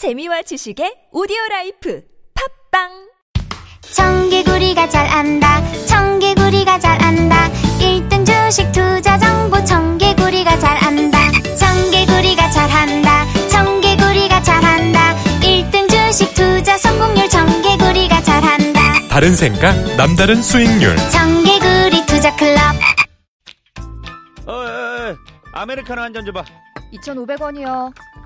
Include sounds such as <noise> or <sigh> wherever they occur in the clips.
재미와 지식의 오디오 라이프. 팟빵! 청개구리가 잘 안다. 청개구리가 잘 안다. 1등 주식 투자 정보. 청개구리가 잘 안다. 청개구리가 잘 한다. 청개구리가 잘 한다. 1등 주식 투자 성공률. 청개구리가 잘 한다. 다른 생각, 남다른 수익률. 청개구리 투자 클럽. 어, 어, 어, 아메리카노 한 잔 줘봐. 2,500원이요.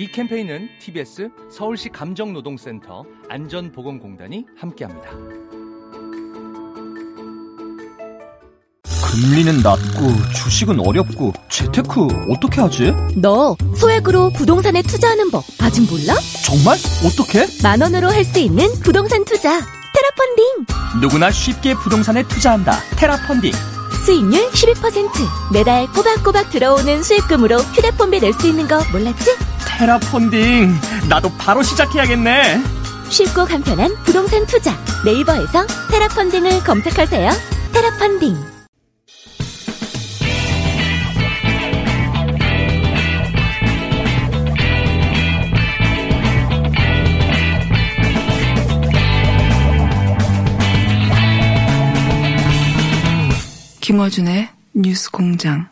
이 캠페인은 TBS 서울시 감정노동센터 안전보건공단이 함께합니다. 금리는 낮고 주식은 어렵고 재테크 어떻게 하지? 너 소액으로 부동산에 투자하는 법 아직 몰라? 정말? 어떻게? 만 원으로 할 수 있는 부동산 투자 테라펀딩 누구나 쉽게 부동산에 투자한다. 테라펀딩. 수익률 12% 매달 꼬박꼬박 들어오는 수익금으로 휴대폰비 낼 수 있는 거 몰랐지? 테라펀딩. 나도 바로 시작해야겠네. 쉽고 간편한 부동산 투자 네이버에서 테라펀딩을 검색하세요 테라펀딩 김어준의 뉴스 공장.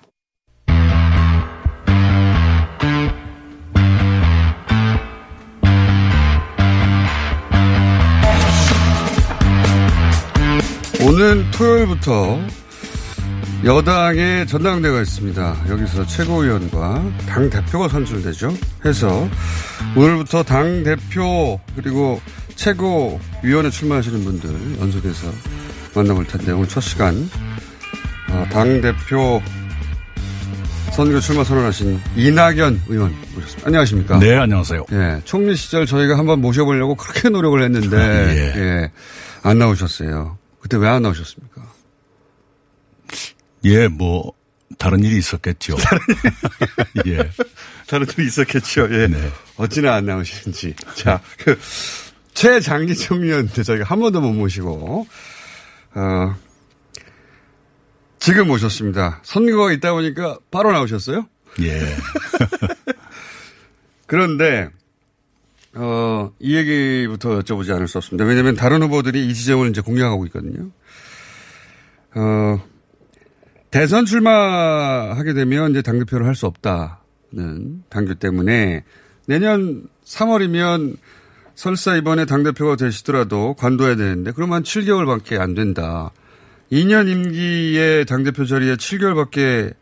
오늘 토요일부터 여당의 전당대회가 있습니다. 여기서 최고위원과 당 대표가 선출되죠. 해서 오늘부터 당 대표 그리고 최고위원에 출마하시는 분들 연속해서 만나볼 텐데 오늘 첫 시간 어, 당 대표 선거 출마 선언하신 이낙연 의원 모셨습니다. 안녕하십니까? 네, 안녕하세요. 예, 총리 시절 저희가 한번 모셔보려고 그렇게 <laughs> 노력을 했는데 <laughs> 예. 예, 안 나오셨어요. 그때 왜 안 나오셨습니까? 예, 뭐, 다른 일이 있었겠죠. <laughs> 예. 다른 일이 있었겠죠. 예. 네. 어찌나 안 나오시는지. 자, 그, 최장기 총리였는데 저희가 한 번도 못 모시고, 어, 지금 모셨습니다. 선거가 있다 보니까 바로 나오셨어요? 예. <laughs> 그런데, 어, 이 얘기부터 여쭤보지 않을 수 없습니다. 왜냐하면 다른 후보들이 이 지점을 이제 공략하고 있거든요. 어, 대선 출마하게 되면 이제 당대표를 할 수 없다는 당규 때문에 내년 3월이면 설사 이번에 당대표가 되시더라도 관둬야 되는데 그러면 한 7개월밖에 안 된다. 2년 임기의 당대표 자리에 7개월밖에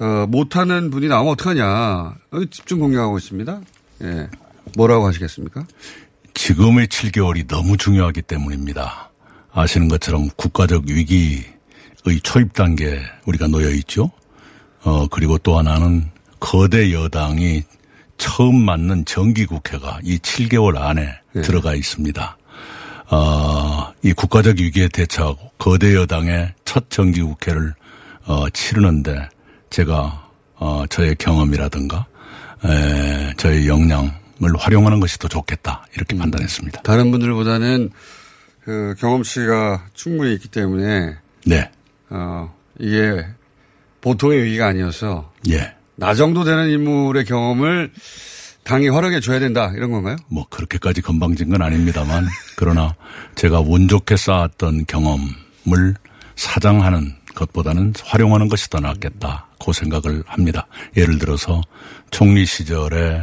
어, 못하는 분이 나오면 어떡하냐. 여기 집중 공략하고 있습니다. 예. 뭐라고 하시겠습니까? 지금의 7개월이 너무 중요하기 때문입니다. 아시는 것처럼 국가적 위기의 초입 단계 우리가 놓여 있죠. 어, 그리고 또 하나는 거대 여당이 처음 맞는 정기 국회가 이 7개월 안에 네. 들어가 있습니다. 어, 이 국가적 위기에 대처하고 거대 여당의 첫 정기 국회를 어, 치르는데 제가 어, 저의 경험이라든가 에, 저의 역량을 활용하는 것이 더 좋겠다 이렇게 판단했습니다. 다른 분들보다는 그 경험치가 충분히 있기 때문에 네, 어, 이게 보통의 위기가 아니어서 예, 나 정도 되는 인물의 경험을 당이 허락해 줘야 된다 이런 건가요? 뭐 그렇게까지 건방진 건 아닙니다만 그러나 제가 운 좋게 쌓았던 경험을 사장하는 것보다는 활용하는 것이 더 낫겠다 그 생각을 합니다. 예를 들어서 총리 시절에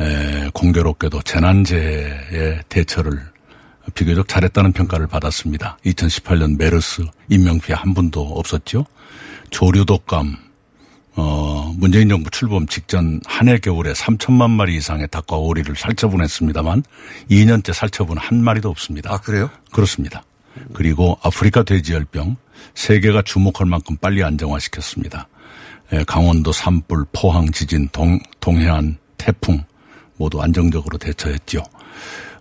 에, 공교롭게도 재난재해의 대처를 비교적 잘했다는 평가를 받았습니다. 2018년 메르스 인명 피해 한 분도 없었죠. 조류독감 어, 문재인 정부 출범 직전 한 해 겨울에 3천만 마리 이상의 닭과 오리를 살처분했습니다만 2년째 살처분 한 마리도 없습니다. 아 그래요? 그렇습니다. 그리고 아프리카 돼지열병 세계가 주목할 만큼 빨리 안정화시켰습니다. 예, 강원도 산불, 포항 지진, 동, 동해안 태풍 모두 안정적으로 대처했죠.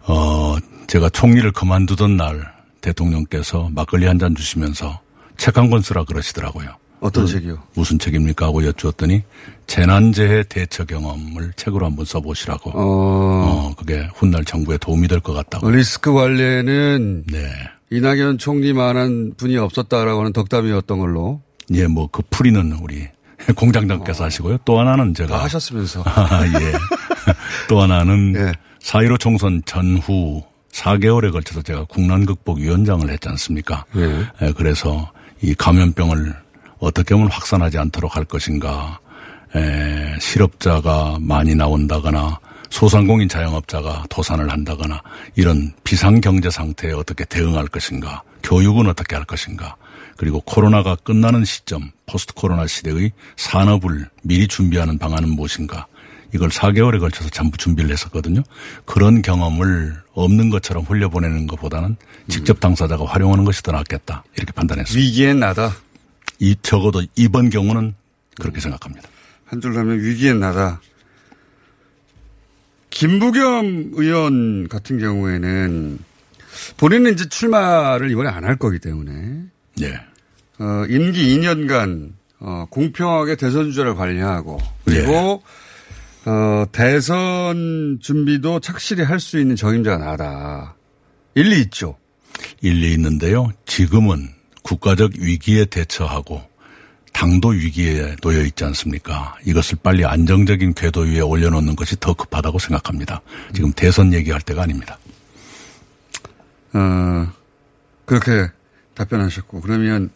어, 제가 총리를 그만두던 날 대통령께서 막걸리 한 잔 주시면서 책 한 권 쓰라 그러시더라고요. 어떤 그 책이요? 무슨 책입니까 하고 여쭈었더니 재난재해 대처 경험을 책으로 한번 써보시라고. 어, 어, 그게 훗날 정부에 도움이 될 것 같다고. 리스크 관리에는 네. 이낙연 총리만한 분이 없었다라고 하는 덕담이었던 걸로 예, 뭐 그 풀이는 우리 <laughs> 공장장께서 하시고요. 또 하나는 제가 다 하셨으면서. <laughs> 아, 예. <laughs> 또 하나는 예. 4.15 총선 전후 4개월에 걸쳐서 제가 국난 극복 위원장을 했지 않습니까? 예. 예, 그래서 이 감염병을 어떻게 하면 확산하지 않도록 할 것인가, 에, 실업자가 많이 나온다거나 소상공인 자영업자가 도산을 한다거나 이런 비상 경제 상태에 어떻게 대응할 것인가, 교육은 어떻게 할 것인가, 그리고 코로나가 끝나는 시점, 포스트 코로나 시대의 산업을 미리 준비하는 방안은 무엇인가, 이걸 4개월에 걸쳐서 전부 준비를 했었거든요. 그런 경험을 없는 것처럼 흘려보내는 것보다는 직접 당사자가 활용하는 것이 더 낫겠다. 이렇게 판단했습니다. 위기엔 나다. 이 적어도 이번 경우는 그렇게 생각합니다. 한줄 하면 위기엔 나다. 김부겸 의원 같은 경우에는 본인은 이제 출마를 이번에 안 할 거기 때문에 예. 어, 임기 2년간 어, 공평하게 대선 주자를 관리하고 그리고 어, 대선 준비도 착실히 할 수 있는 적임자가 나다. 일리 있죠. 일리 있는데요. 지금은 국가적 위기에 대처하고 당도 위기에 놓여 있지 않습니까? 이것을 빨리 안정적인 궤도 위에 올려놓는 것이 더 급하다고 생각합니다. 지금 대선 얘기할 때가 아닙니다. 어, 그렇게 답변하셨고 그러면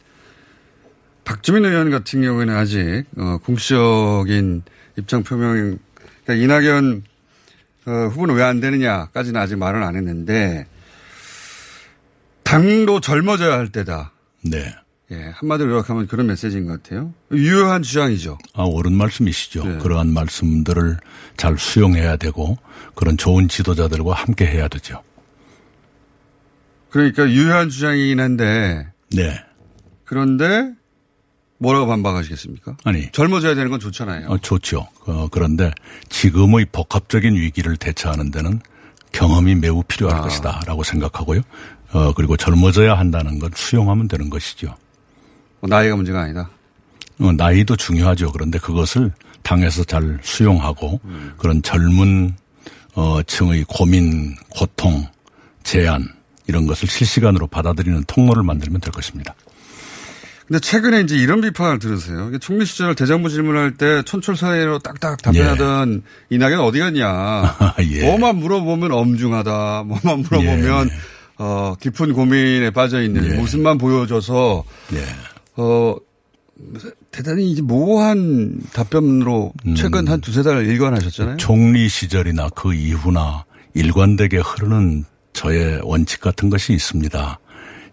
박주민 의원 같은 경우에는 아직 어, 공식적인 입장 표명 그러니까 이낙연 어, 후보는 왜 안 되느냐까지는 아직 말을 안 했는데 당도 젊어져야 할 때다. 네. 예, 한마디로 요약하면 그런 메시지인 것 같아요. 유효한 주장이죠. 아, 옳은 말씀이시죠. 네. 그러한 말씀들을 잘 수용해야 되고 그런 좋은 지도자들과 함께 해야 되죠. 그러니까 유효한 주장이긴 한데 네. 그런데 뭐라고 반박하시겠습니까? 아니. 젊어져야 되는 건 좋잖아요. 어, 좋죠. 어, 그런데 지금의 복합적인 위기를 대처하는 데는 경험이 매우 필요할 아. 것이다라고 생각하고요. 어, 그리고 젊어져야 한다는 건 수용하면 되는 것이죠. 뭐 나이가 문제가 아니다. 어, 나이도 중요하죠. 그런데 그것을 당에서 잘 수용하고 그런 젊은 어, 층의 고민, 고통, 제안 이런 것을 실시간으로 받아들이는 통로를 만들면 될 것입니다. 근데 최근에 이제 이런 비판을 들으세요. 총리 시절 대정부 질문할 때 촌철사회로 딱딱 답변하던 이낙연 어디 갔냐. <laughs> 예. 뭐만 물어보면 엄중하다. 뭐만 물어보면 어, 깊은 고민에 빠져 있는 예. 모습만 보여줘서 예. 어, 대단히 이제 모호한 답변으로 최근 한 두세 달 일관하셨잖아요. 총리 시절이나 그 이후나 일관되게 흐르는 저의 원칙 같은 것이 있습니다.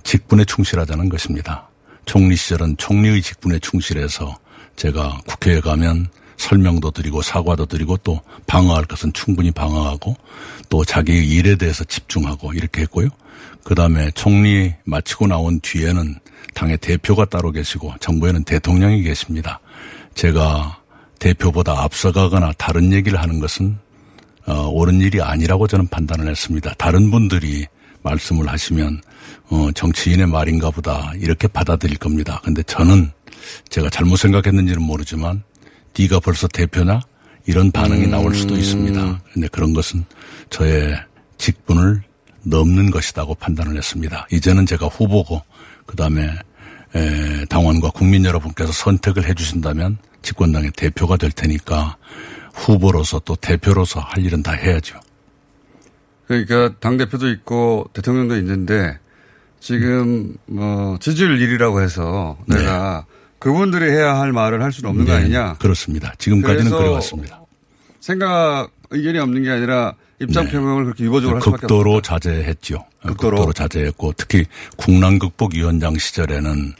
직분에 충실하자는 것입니다. 총리 시절은 총리의 직분에 충실해서 제가 국회에 가면 설명도 드리고 사과도 드리고 또 방어할 것은 충분히 방어하고 또 자기의 일에 대해서 집중하고 이렇게 했고요. 그 다음에 총리 마치고 나온 뒤에는 당의 대표가 따로 계시고 정부에는 대통령이 계십니다. 제가 대표보다 앞서가거나 다른 얘기를 하는 것은 어, 옳은 일이 아니라고 저는 판단을 했습니다. 다른 분들이 말씀을 하시면 어, 정치인의 말인가 보다 이렇게 받아들일 겁니다. 근데 저는 제가 잘못 생각했는지는 모르지만 네가 벌써 대표냐 이런 반응이 나올 수도 있습니다. 근데 그런 것은 저의 직분을 넘는 것이라고 판단을 했습니다. 이제는 제가 후보고 그다음에 에, 당원과 국민 여러분께서 선택을 해 주신다면 집권당의 대표가 될 테니까 후보로서 또 대표로서 할 일은 다 해야죠. 그러니까 당 대표도 있고 대통령도 있는데 지금 뭐 지지율 1위라고 해서 내가 그분들이 해야 할 말을 할 수는 없는 거 네, 아니냐. 그렇습니다. 지금까지는 그래왔습니다. 생각 의견이 없는 게 아니라 입장 네. 표명을 그렇게 유보적으로 할 수밖에 극도로. 자제했죠. 극도로? 극도로 자제했고 특히 국난극복위원장 시절에는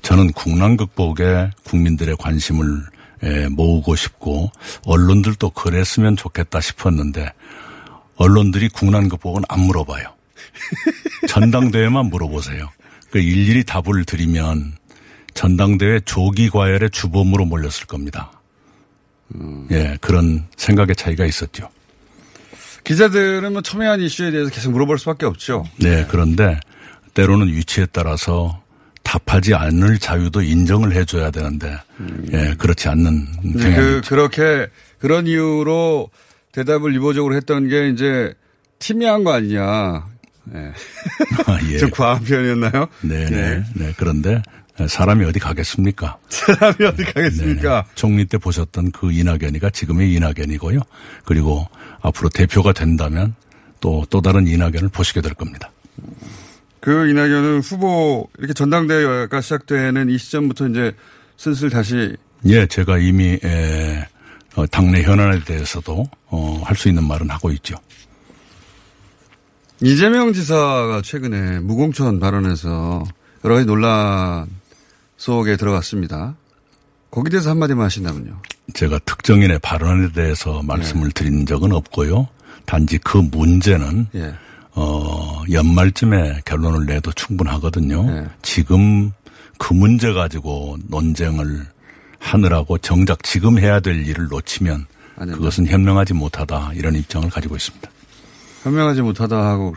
저는 국난극복에 국민들의 관심을 에, 모으고 싶고 언론들도 그랬으면 좋겠다 싶었는데 언론들이 국난극복은 안 물어봐요. 전당대회만 물어보세요. 그 일일이 답을 드리면 전당대회 조기 과열의 주범으로 몰렸을 겁니다. 예, 그런 생각의 차이가 있었죠. 기자들은 뭐 첨예한 이슈에 대해서 계속 물어볼 수밖에 없죠. 네, 그런데 때로는 위치에 따라서 답하지 않을 자유도 인정을 해줘야 되는데, 예, 그렇지 않는 경향이 그, 그렇게 그런 이유로 대답을 유보적으로 했던 게 이제 팀이한 거 아니냐. 네. 예. <laughs> 좀 과한 표현이었나요? 네, 네. 네, 네. 그런데 사람이 어디 가겠습니까? <laughs> 사람이 어디 가겠습니까? 네네. 총리 때 보셨던 그 이낙연이가 지금의 이낙연이고요. 그리고 앞으로 대표가 된다면 또, 또 다른 이낙연을 보시게 될 겁니다. 그 이낙연은 후보 이렇게 전당대회가 시작되는 이 시점부터 이제 슬슬 다시 예, 제가 이미, 에, 어, 당내 현안에 대해서도, 어, 할 수 있는 말은 하고 있죠. 이재명 지사가 최근에 무공천 발언에서 여러 가지 논란 속에 들어갔습니다. 거기에 대해서 한마디만 하신다면요. 제가 특정인의 발언에 대해서 말씀을 드린 적은 없고요. 단지 그 문제는 예. 어, 연말쯤에 결론을 내도 충분하거든요. 네. 지금 그 문제 가지고 논쟁을 하느라고 정작 지금 해야 될 일을 놓치면. 그것은 현명하지 못하다 이런 입장을 가지고 있습니다. 현명하지 못하다 하고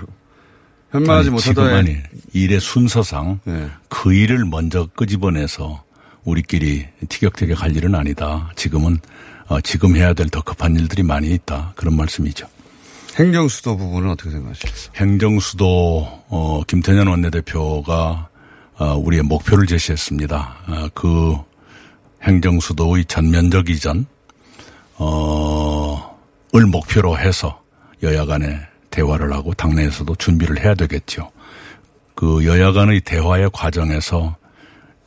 현명하지 아니, 지금 못하다 아니 일의 순서상 네. 그 일을 먼저 끄집어내서 우리끼리 티격태격 할 일은 아니다. 지금은 어, 지금 해야 될 더 급한 일들이 많이 있다. 그런 말씀이죠. 행정수도 부분은 어떻게 생각하십니까? 행정수도 어, 김태년 원내대표가 어, 우리의 목표를 제시했습니다. 어, 그 행정수도의 전면적 이전 어, 을 목표로 해서 여야 간에 대화를 하고 당내에서도 준비를 해야 되겠죠. 그 여야 간의 대화의 과정에서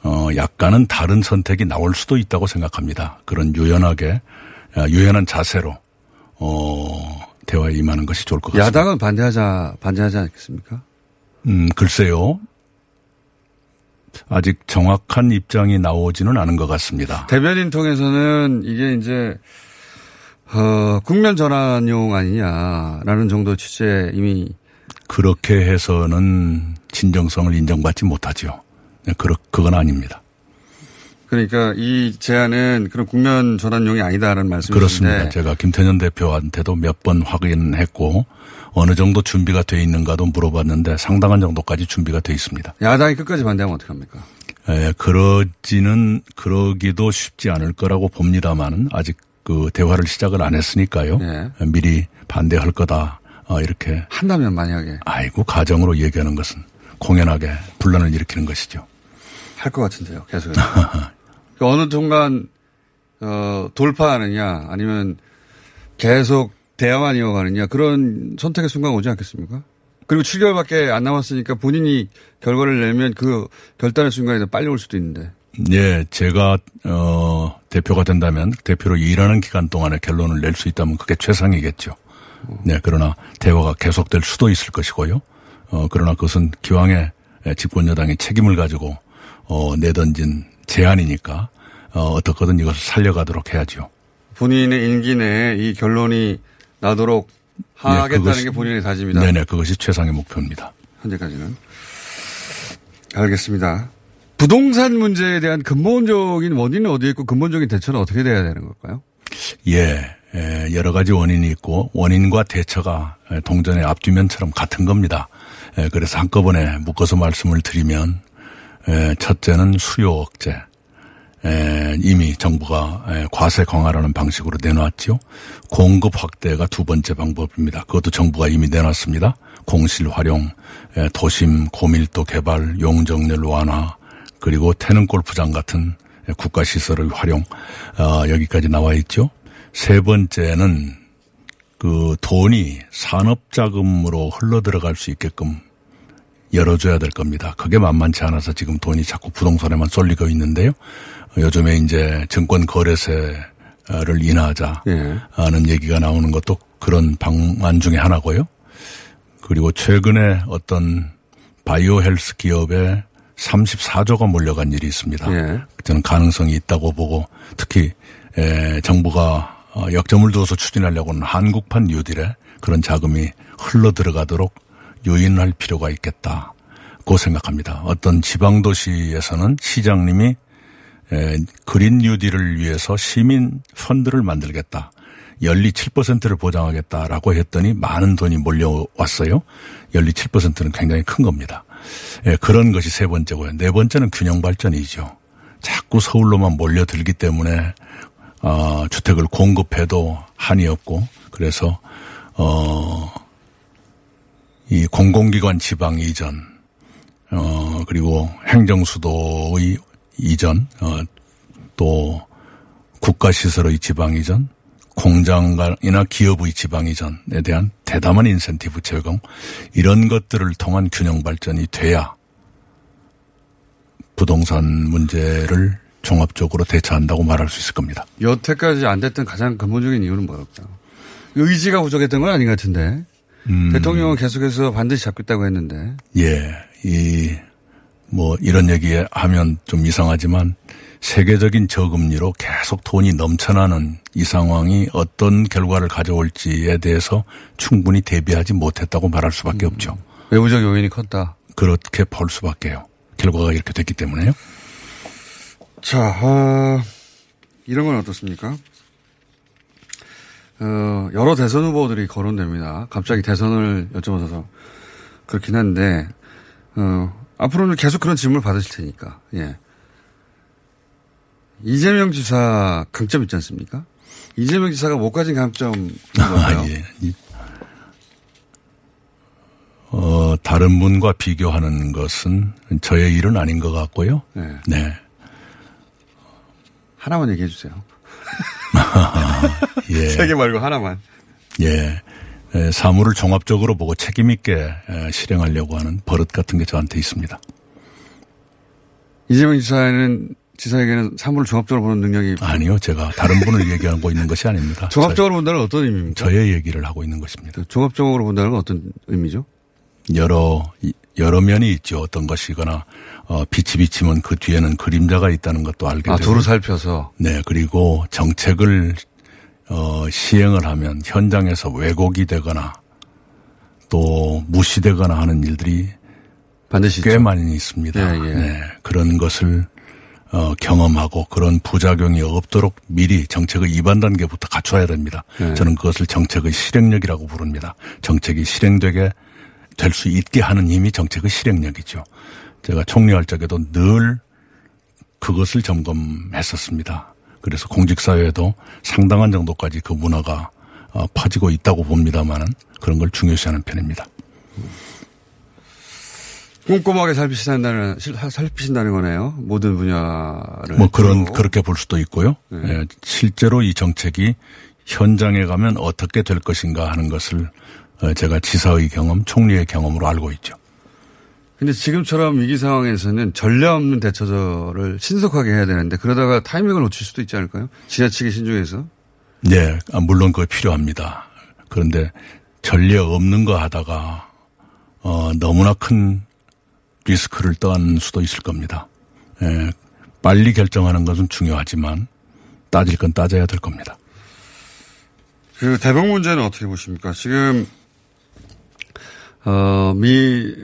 어, 약간은 다른 선택이 나올 수도 있다고 생각합니다. 그런 유연하게 어, 유연한 자세로 어, 대화에 임하는 것이 좋을 것 같습니다. 야당은 반대하자 반대하지 않겠습니까? 음, 글쎄요. 아직 정확한 입장이 나오지는 않은 것 같습니다. 대변인 통해서는 이게 이제 어, 국면 전환용 아니냐라는 정도 취지에 이미 그렇게 해서는 진정성을 인정받지 못하죠. 네, 그러, 그건 아닙니다. 그러니까 이 제안은 그런 국면 전환용이 아니다라는 말씀이신데 그렇습니다. 제가 김태년 대표한테도 몇 번 확인했고 어느 정도 준비가 돼 있는가도 물어봤는데 상당한 정도까지 준비가 돼 있습니다. 야당이 끝까지 반대하면 어떡합니까? 에, 그러지는 그러기도 쉽지 않을 거라고 봅니다만은 아직 그 대화를 시작을 안 했으니까요. 예. 미리 반대할 거다. 어, 이렇게 한다면 만약에 아이고 가정으로 얘기하는 것은 공연하게 분란을 일으키는 것이죠. 할 것 같은데요. 계속. <laughs> 어느 순간 어, 돌파하느냐 아니면 계속 대화만 이어가느냐 그런 선택의 순간 오지 않겠습니까? 그리고 7개월밖에 안 남았으니까 본인이 결과를 내면 그 결단의 순간이 더 빨리 올 수도 있는데. 예, 제가 어 대표가 된다면 대표로 일하는 기간 동안에 결론을 낼 수 있다면 그게 최상이겠죠. 네, 그러나 대화가 계속될 수도 있을 것이고요. 어 그러나 그것은 기왕에 집권 여당이 책임을 가지고 어 내던진 제안이니까 어 어떻게든 이것을 살려가도록 해야죠. 본인의 임기 내에 이 결론이 나도록 하겠다는 네, 그것이- 게 본인의 다짐이다. 네네, 그것이 최상의 목표입니다. 현재까지는. 알겠습니다. 부동산 문제에 대한 근본적인 원인은 어디에 있고 근본적인 대처는 어떻게 돼야 되는 걸까요? 예, 에, 여러 가지 원인이 있고 원인과 대처가 에, 동전의 앞뒤면처럼 같은 겁니다. 에, 그래서 한꺼번에 묶어서 말씀을 드리면 에, 첫째는 수요 억제. 에, 이미 정부가 에, 과세 강화라는 방식으로 내놨죠. 공급 확대가 두 번째 방법입니다. 그것도 정부가 이미 내놨습니다. 공실 활용, 에, 도심 고밀도 개발, 용적률 완화, 그리고 태릉 골프장 같은 국가 시설의 활용 어, 여기까지 나와 있죠. 세 번째는 그 돈이 산업 자금으로 흘러 들어갈 수 있게끔 열어줘야 될 겁니다. 그게 만만치 않아서 지금 돈이 자꾸 부동산에만 쏠리고 있는데요. 요즘에 이제 증권 거래세를 인하하자 예. 하는 얘기가 나오는 것도 그런 방안 중에 하나고요. 그리고 최근에 어떤 바이오 헬스 기업에 34조가 몰려간 일이 있습니다. 예. 저는 가능성이 있다고 보고 특히 에, 정부가 어, 역점을 두어서 추진하려고는 한국판 뉴딜에 그런 자금이 흘러 들어가도록 유인할 필요가 있겠다 고 생각합니다. 어떤 지방 도시에서는 시장님이 에, 그린 뉴딜을 위해서 시민 펀드를 만들겠다. 연리 7%를 보장하겠다라고 했더니 많은 돈이 몰려왔어요. 연리 7%는 굉장히 큰 겁니다. 예, 그런 것이 세 번째고요. 네 번째는 균형 발전이죠. 자꾸 서울로만 몰려들기 때문에 어, 주택을 공급해도 한이 없고 그래서 어, 이 공공기관 지방 이전 어, 그리고 행정수도의 이전 어, 또 국가시설의 지방 이전 공장이나 기업의 지방 이전에 대한 대담한 인센티브 제공 이런 것들을 통한 균형 발전이 돼야 부동산 문제를 종합적으로 대처한다고 말할 수 있을 겁니다. 여태까지 안 됐던 가장 근본적인 이유는 뭐였까? 의지가 부족했던 건 아닌 것 같은데. 음. 대통령은 계속해서 반드시 잡겠다고 했는데. 예, 이, 뭐, 이런 얘기 하면 좀 이상하지만 세계적인 저금리로 계속 돈이 넘쳐나는 이 상황이 어떤 결과를 가져올지에 대해서 충분히 대비하지 못했다고 말할 수밖에 없죠. 외부적 요인이 컸다. 그렇게 볼 수밖에요. 결과가 이렇게 됐기 때문에요. 자, 어, 이런 건 어떻습니까? 어, 여러 대선 후보들이 거론됩니다. 갑자기 대선을 여쭤봐서 그렇긴 한데, 어, 앞으로는 계속 그런 질문을 받으실 테니까, 예. 이재명 지사 강점 있지 않습니까? 이재명 지사가 못 가진 강점. <laughs> 아, 예. 어, 다른 분과 비교하는 것은 저의 일은 아닌 것 같고요. 네. 네. 하나만 얘기해 주세요. <laughs> 예. 세개 말고 하나만. 예. 에, 사물을 종합적으로 보고 책임있게 에, 실행하려고 하는 버릇 같은 게 저한테 있습니다. 이재명 지사는 지사에게는 사물을 종합적으로 보는 능력이 아니요. 제가 다른 분을 <laughs> 얘기하고 있는 것이 아닙니다. 종합적으로 본다는 어떤 의미입니까? 저의 얘기를 하고 있는 것입니다. 종합적으로 본다는 건 어떤 의미죠? 여러 여러 면이 있죠. 어떤 것이거나 어, 빛이 비치면 그 뒤에는 그림자가 있다는 것도 알게 아, 되고. 두루 살펴서. 네, 그리고 정책을 어, 시행을 하면 현장에서 왜곡이 되거나 또 무시되거나 하는 일들이 반드시 꽤 있죠. 많이 있습니다. 예, 예. 네, 그런 것을 어, 경험하고 그런 부작용이 없도록 미리 정책의 이반 단계부터 갖춰야 됩니다. 네. 저는 그것을 정책의 실행력이라고 부릅니다. 정책이 실행되게 될 수 있게 하는 힘이 정책의 실행력이죠. 제가 총리할 적에도 늘 그것을 점검했었습니다. 그래서 공직사회에도 상당한 정도까지 그 문화가 어, 퍼지고 있다고 봅니다만은 그런 걸 중요시하는 편입니다. 꼼꼼하게 살피신다는, 실- 살피신다는 거네요. 모든 분야를. 뭐 그런 두고. 그렇게 볼 수도 있고요. 네. 예, 실제로 이 정책이 현장에 가면 어떻게 될 것인가 하는 것을 어, 제가 지사의 경험, 총리의 경험으로 알고 있죠. 근데 지금처럼 위기 상황에서는 전례 없는 대처를 신속하게 해야 되는데 그러다가 타이밍을 놓칠 수도 있지 않을까요? 지나치게 신중해서. 네, 아, 물론 그거 필요합니다. 그런데 전례 없는 거 하다가 어, 너무나 큰 리스크를 떠안는 수도 있을 겁니다. 예, 빨리 결정하는 것은 중요하지만 따질 건 따져야 될 겁니다. 그 대북 문제는 어떻게 보십니까? 지금 어, 미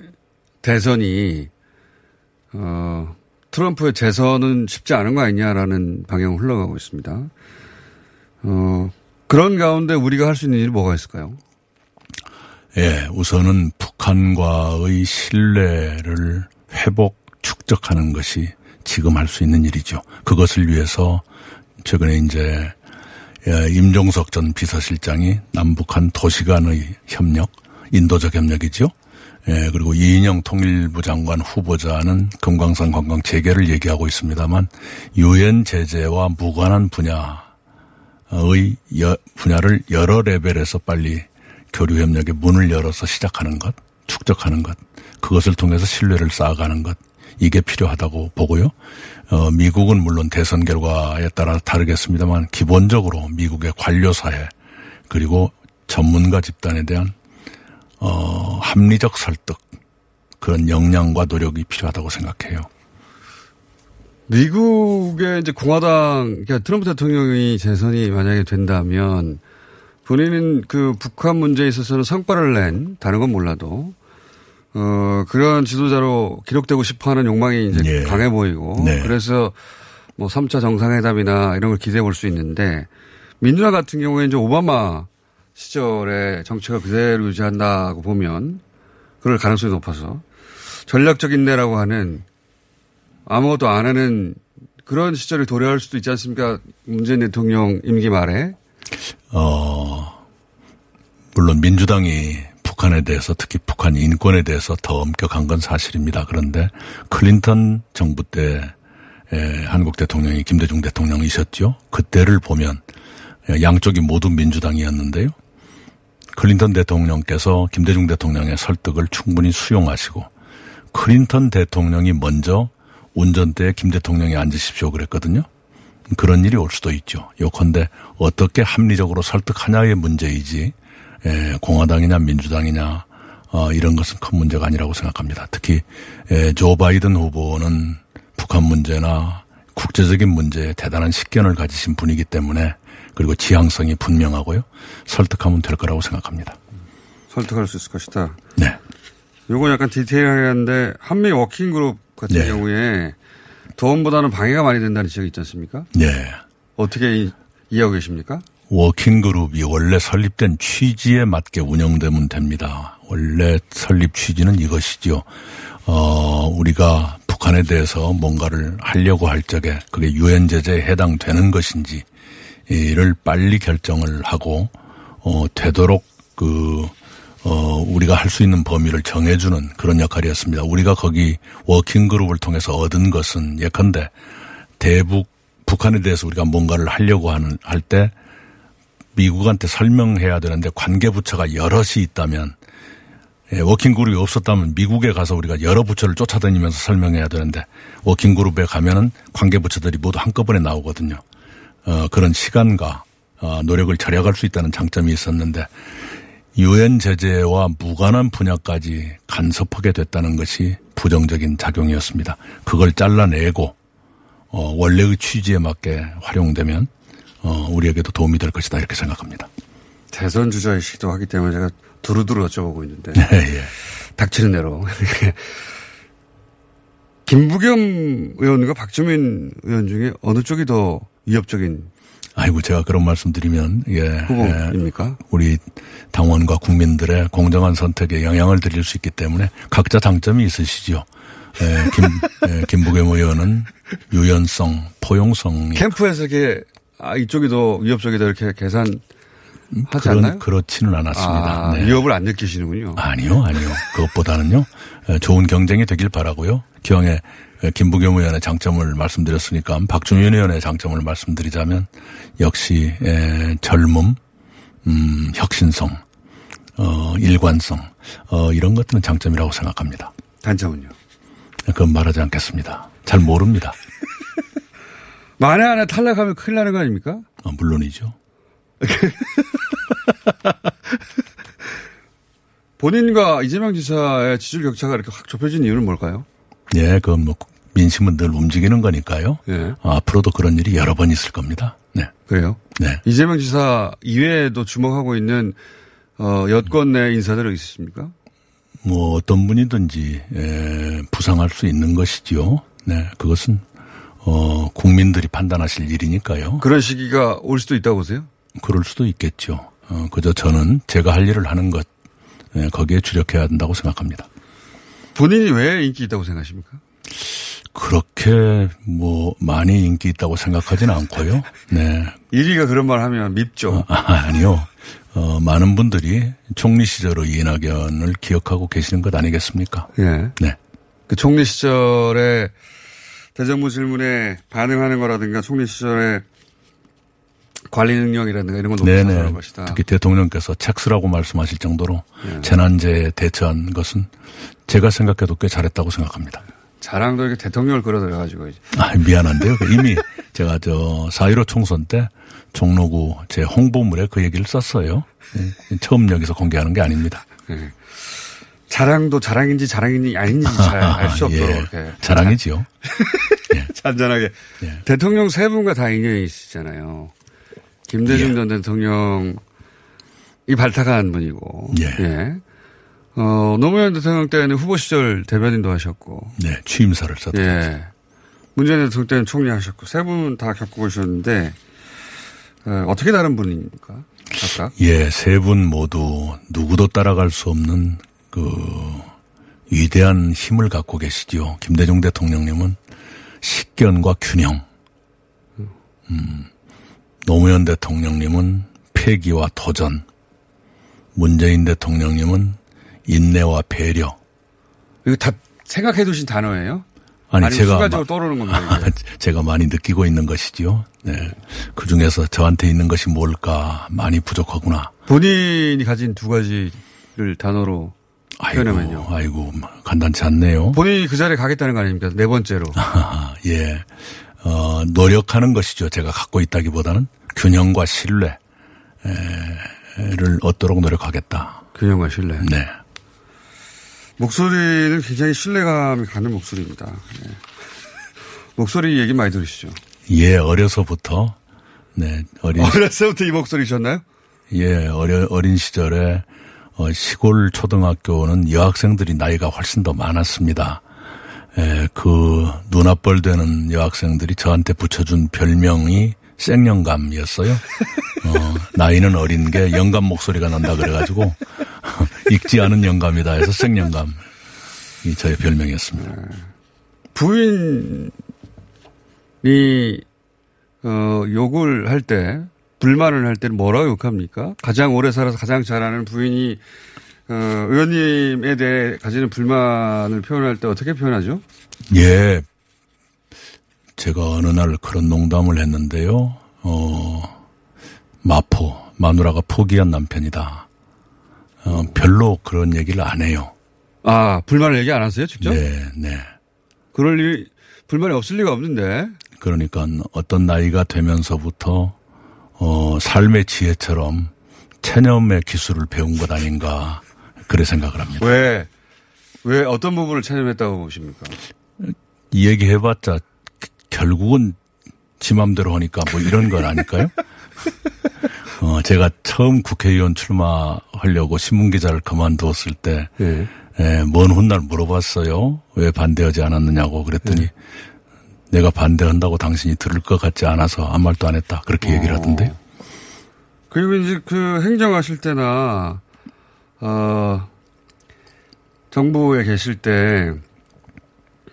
대선이 어, 트럼프의 재선은 쉽지 않은 거 아니냐라는 방향으로 흘러가고 있습니다. 어, 그런 가운데 우리가 할 수 있는 일이 뭐가 있을까요? 예, 우선은 북한과의 신뢰를 회복, 축적하는 것이 지금 할 수 있는 일이죠. 그것을 위해서 최근에 이제 예, 임종석 전 비서실장이 남북한 도시 간의 협력, 인도적 협력이죠. 예, 그리고 이인영 통일부 장관 후보자는 금강산 관광 재개를 얘기하고 있습니다만 유엔 제재와 무관한 분야의 여- 분야를 여러 레벨에서 빨리 교류 협력의 문을 열어서 시작하는 것, 축적하는 것, 그것을 통해서 신뢰를 쌓아가는 것, 이게 필요하다고 보고요. 어, 미국은 물론 대선 결과에 따라 다르겠습니다만 기본적으로 미국의 관료사회 그리고 전문가 집단에 대한 어, 합리적 설득 그런 역량과 노력이 필요하다고 생각해요. 미국의 이제 공화당, 그러니까 트럼프 대통령이 재선이 만약에 된다면 본인은 그 북한 문제에 있어서는 성과를 낸, 다른 건 몰라도, 어, 그런 지도자로 기록되고 싶어 하는 욕망이 이제 예. 강해 보이고, 네. 그래서 뭐 3차 정상회담이나 이런 걸 기대해 볼 수 있는데, 민주당 같은 경우에 이제 오바마 시절에 정책을 그대로 유지한다고 보면 그럴 가능성이 높아서 전략적 인내라고 하는 아무것도 안 하는 그런 시절이 도래할 수도 있지 않습니까? 문재인 대통령 임기 말에. 어, 물론 민주당이 북한에 대해서 특히 북한 인권에 대해서 더 엄격한 건 사실입니다. 그런데 클린턴 정부 때 에, 한국 대통령이 김대중 대통령이셨죠. 그때를 보면 양쪽이 모두 민주당이었는데요. 클린턴 대통령께서 김대중 대통령의 설득을 충분히 수용하시고 클린턴 대통령이 먼저 운전대에 김 대통령이 앉으십시오 그랬거든요. 그런 일이 올 수도 있죠. 요컨대 어떻게 합리적으로 설득하냐의 문제이지 에, 공화당이냐 민주당이냐 어, 이런 것은 큰 문제가 아니라고 생각합니다. 특히 에, 조 바이든 후보는 북한 문제나 국제적인 문제에 대단한 식견을 가지신 분이기 때문에 그리고 지향성이 분명하고요. 설득하면 될 거라고 생각합니다. 설득할 수 있을 것이다. 네. 요건 약간 디테일한데 한미 워킹그룹 같은 네. 경우에 도움보다는 방해가 많이 된다는 지적이 있지 않습니까? 네. 어떻게 이, 이해하고 계십니까? 워킹그룹이 원래 설립된 취지에 맞게 운영되면 됩니다. 원래 설립 취지는 이것이죠. 어, 우리가 북한에 대해서 뭔가를 하려고 할 적에 그게 유엔 제재에 해당되는 것인지 이를 빨리 결정을 하고 어, 되도록 그 어, 우리가 할 수 있는 범위를 정해주는 그런 역할이었습니다. 우리가 거기 워킹그룹을 통해서 얻은 것은 예컨대 대북 북한에 대해서 우리가 뭔가를 하려고 하는 할 때 미국한테 설명해야 되는데 관계부처가 여럿이 있다면 예, 워킹그룹이 없었다면 미국에 가서 우리가 여러 부처를 쫓아다니면서 설명해야 되는데 워킹그룹에 가면은 관계부처들이 모두 한꺼번에 나오거든요. 어, 그런 시간과 어, 노력을 절약할 수 있다는 장점이 있었는데 유엔 제재와 무관한 분야까지 간섭하게 됐다는 것이 부정적인 작용이었습니다. 그걸 잘라내고 어, 원래의 취지에 맞게 활용되면 어, 우리에게도 도움이 될 것이다 이렇게 생각합니다. 대선 주자이시기도 하기 때문에 제가 두루두루 여쭤보고 있는데. 네, <laughs> 예. 닥치는 대로. <laughs> 김부겸 의원과 박주민 의원 중에 어느 쪽이 더 위협적인 아이고 제가 그런 말씀드리면 예, 후보입니까? 예, 우리 당원과 국민들의 공정한 선택에 영향을 드릴 수 있기 때문에 각자 장점이 있으시죠. 예, 김 예, 김부겸 의원은 유연성, 포용성이 캠프에서 이렇게 아, 이쪽이 더 위협적이다 이렇게 계산 하지 그런 않나요? 그렇지는 않았습니다. 아, 네. 위협을 안 느끼시는군요. 아니요, 아니요. 그것보다는요, 에, 좋은 경쟁이 되길 바라고요. 기왕에 에, 김부겸 의원의 장점을 말씀드렸으니까 박준현 의원의 장점을 말씀드리자면 역시 에, 젊음, 음, 혁신성, 어, 일관성, 어, 이런 것들은 장점이라고 생각합니다. 단점은요? 그건 말하지 않겠습니다. 잘 모릅니다. <laughs> 만에 하나 탈락하면 큰일 나는 거 아닙니까? 어, 물론이죠. <laughs> 본인과 이재명 지사의 지지율 격차가 이렇게 확 좁혀진 이유는 뭘까요? 예, 그건 뭐 민심은 늘 움직이는 거니까요. 예. 어, 앞으로도 그런 일이 여러 번 있을 겁니다. 네. 그래요? 네. 이재명 지사 이외에도 주목하고 있는 어, 여권 내 인사들은 있으십니까? 뭐 어떤 분이든지 에, 부상할 수 있는 것이지요. 네, 그것은 어 국민들이 판단하실 일이니까요. 그런 시기가 올 수도 있다고 보세요? 그럴 수도 있겠죠. 어, 그저 저는 제가 할 일을 하는 것 에, 거기에 주력해야 한다고 생각합니다. 본인이 왜 인기 있다고 생각하십니까? 그렇게 뭐 많이 인기 있다고 생각하지는 않고요. 네, <laughs> 1위가 그런 말 하면 밉죠. 아, 아니요. 어, 많은 분들이 총리 시절의 이낙연을 기억하고 계시는 것 아니겠습니까? 예. 네. 그 총리 시절에 대정부 질문에 반응하는 거라든가 총리 시절에 관리 능력이라든가 이런 건. 그런 것이다. 특히 대통령께서 책수라고 말씀하실 정도로 네. 재난제에 대처한 것은 제가 생각해도 꽤 잘했다고 생각합니다. 자랑도 이렇게 대통령을 끌어들여가지고 이제. 아, 미안한데요. 그 이미 <laughs> 제가 저 4.15 총선 때 종로구 제 홍보물에 그 얘기를 썼어요. 예, 처음 여기서 공개하는 게 아닙니다. 예. 자랑도 자랑인지 자랑인지 아닌지 잘 알 수 없도록 예, 자랑이지요. 잔잔하게 예. 대통령 세 분과 다 인연이 있으시잖아요. 김대중 예. 전 대통령이 발탁한 분이고, 예. 어, 노무현 대통령 때는 후보 시절 대변인도 하셨고, 네, 취임사를 썼던 예. 문재인 대통령 때는 총리 하셨고, 세 분 다 겪어보셨는데, 어, 어떻게 다른 분입니까? 각각? 예, 세 분 모두 누구도 따라갈 수 없는 그 위대한 힘을 갖고 계시죠. 김대중 대통령님은 식견과 균형. 음, 노무현 대통령님은 폐기와 도전. 문재인 대통령님은 인내와 배려. 이거 다 생각해 두신 단어예요? 아니, 제가 순간적으로 마- 떠오르는 겁니다. 이게? <laughs> 제가 많이 느끼고 있는 것이지요. 네. 그 중에서 저한테 있는 것이 뭘까 많이 부족하구나. 본인이 가진 두 가지를 단어로 아이고, 아이고, 간단치 않네요. 본인이 그 자리에 가겠다는 거 아닙니까? 네 번째로. 아, <laughs> 예. 어, 노력하는 것이죠. 제가 갖고 있다기보다는 균형과 신뢰를 얻도록 노력하겠다. 균형과 신뢰. 네. 목소리는 굉장히 신뢰감이 가는 목소리입니다. 예. 목소리 얘기 많이 들으시죠? 예, 어려서부터, 네, 어린, <laughs> 어렸을 때이 목소리셨나요? 예, 어려, 어린 시절에, 어, 시골 초등학교는 여학생들이 나이가 훨씬 더 많았습니다. 에, 그, 눈앞벌 되는 여학생들이 저한테 붙여준 별명이 생영감이었어요. 어, 나이는 어린 게 영감 목소리가 난다 그래가지고, <laughs> 읽지 않은 영감이다 해서 생영감. 이 저의 별명이었습니다. 부인이, 어, 욕을 할 때, 불만을 할 때는 뭐라고 욕합니까? 가장 오래 살아서 가장 잘 아는 부인이, 어, 의원님에 대해 가지는 불만을 표현할 때 어떻게 표현하죠? 예. 제가 어느 날 그런 농담을 했는데요. 어, 마포, 마누라가 포기한 남편이다. 어, 별로 그런 얘기를 안 해요. 아, 불만을 얘기 안 하세요, 직접? 네, 네. 그럴 일, 불만이 없을 리가 없는데. 그러니까 어떤 나이가 되면서부터, 어, 삶의 지혜처럼 체념의 기술을 배운 것 아닌가, 그래 생각을 합니다. 왜, 왜 어떤 부분을 체념했다고 보십니까? 이 얘기 해봤자 결국은 지 맘대로 하니까 뭐 이런 건 아닐까요? <laughs> 어, 제가 처음 국회의원 출마하려고 신문기자를 그만두었을 때, 네. 에, 먼 훗날 물어봤어요. 왜 반대하지 않았느냐고 그랬더니, 내가 반대한다고 당신이 들을 것 같지 않아서 아무 말도 안 했다. 그렇게 얘기를 하던데요. 그리고 이제 그 행정하실 때나, 어, 정부에 계실 때,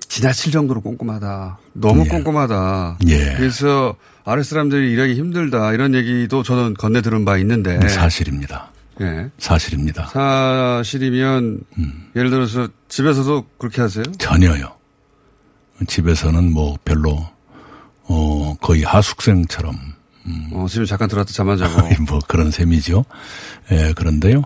지나칠 정도로 꼼꼼하다. 너무 예. 꼼꼼하다. 예. 그래서 아랫 사람들이 일하기 힘들다. 이런 얘기도 저는 건네 들은 바 있는데. 사실입니다. 예. 사실입니다. 사실이면, 음. 예를 들어서 집에서도 그렇게 하세요? 전혀요. 집에서는 뭐 별로, 어, 거의 하숙생처럼 어, 지금 잠깐 들어왔다 잠안 자고. <laughs> 뭐 그런 셈이죠. 예, 그런데요.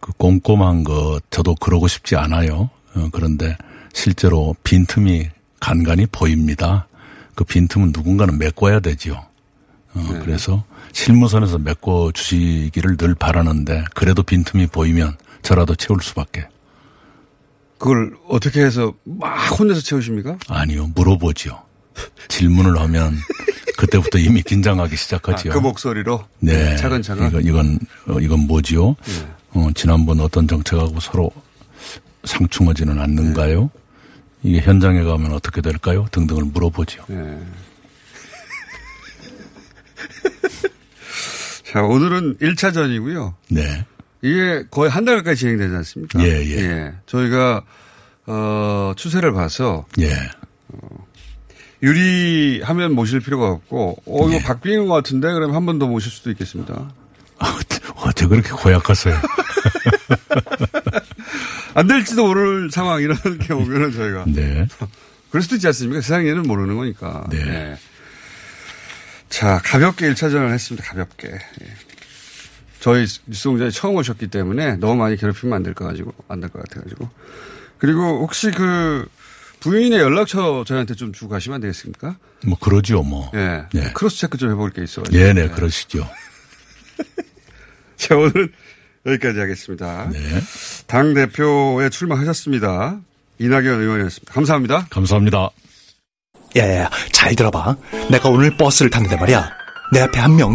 그 꼼꼼한 거 저도 그러고 싶지 않아요. 어, 그런데 실제로 빈틈이 간간히 보입니다. 그 빈틈은 누군가는 메꿔야 되지요. 어, 네. 그래서 실무선에서 메꿔 주시기를 늘 바라는데 그래도 빈틈이 보이면 저라도 채울 수밖에. 그걸 어떻게 해서 막 혼내서 채우십니까? 아니요, 물어보지요. 질문을 하면 그때부터 이미 긴장하기 시작하지요. 그 목소리로? 네. 차근차근? 이건, 이건, 어, 이건 뭐지요? 네. 어, 지난번 어떤 정책하고 서로 상충하지는 않는가요? 이게 현장에 가면 어떻게 될까요? 등등을 물어보지요. 네. <laughs> 자, 오늘은 1차전이고요. 네. 이게 거의 한 달 가까이 진행되지 않습니까? 예, 예. 저희가, 어, 추세를 봐서 예. 유리하면 모실 필요가 없고, 어, 이거 예. 바뀌는 것 같은데? 그러면 한번 더 모실 수도 있겠습니다. 어째 그렇게 고약하세요? <laughs> 안 될지도 모를 상황 이런 <laughs> 게 오면은 저희가. 네. 그럴 수도 있지 않습니까? 세상에는 모르는 거니까. 네. 자, 가볍게 1차전을 했습니다. 가볍게. 예. 저희 뉴스공장에 처음 오셨기 때문에 너무 많이 괴롭히면 안 될 것 가지고, 안 될 것 같아가지고. 그리고 혹시 그 부인의 연락처 저희한테 좀 주고 가시면 안 되겠습니까? 뭐 그러지요, 뭐. 예. 네. 크로스 체크 좀 해볼 게 있어요. 예, 네, 그러시죠. <laughs> 자, 오늘은 여기까지 하겠습니다. 네. 당 대표에 출마하셨습니다. 이낙연 의원이었습니다. 감사합니다. 감사합니다. 야야야, 잘 들어봐. 내가 오늘 버스를 탔는데 말이야. 내 앞에 한 명,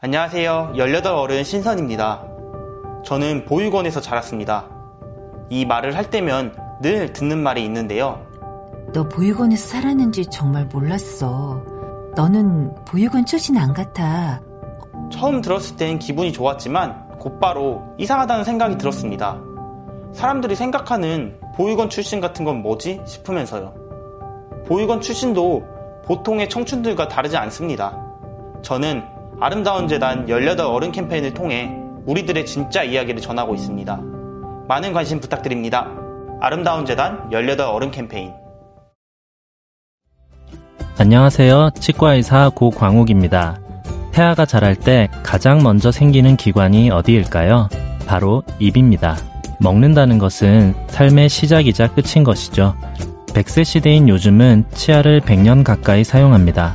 안녕하세요. 18 어른 신선입니다. 저는 보육원에서 자랐습니다. 이 말을 할 때면 늘 듣는 말이 있는데요. 너 보육원에서 살았는지 정말 몰랐어. 너는 보육원 출신 안 같아. 처음 들었을 땐 기분이 좋았지만 곧바로 이상하다는 생각이 들었습니다. 사람들이 생각하는 보육원 출신 같은 건 뭐지 싶으면서요. 보육원 출신도 보통의 청춘들과 다르지 않습니다. 저는 아름다운 재단 18 어른 캠페인을 통해 우리들의 진짜 이야기를 전하고 있습니다. 많은 관심 부탁드립니다. 아름다운 재단 18 어른 캠페인. 안녕하세요. 치과의사 고광욱입니다. 태아가 자랄 때 가장 먼저 생기는 기관이 어디일까요? 바로 입입니다. 먹는다는 것은 삶의 시작이자 끝인 것이죠. 100세 시대인 요즘은 치아를 100년 가까이 사용합니다.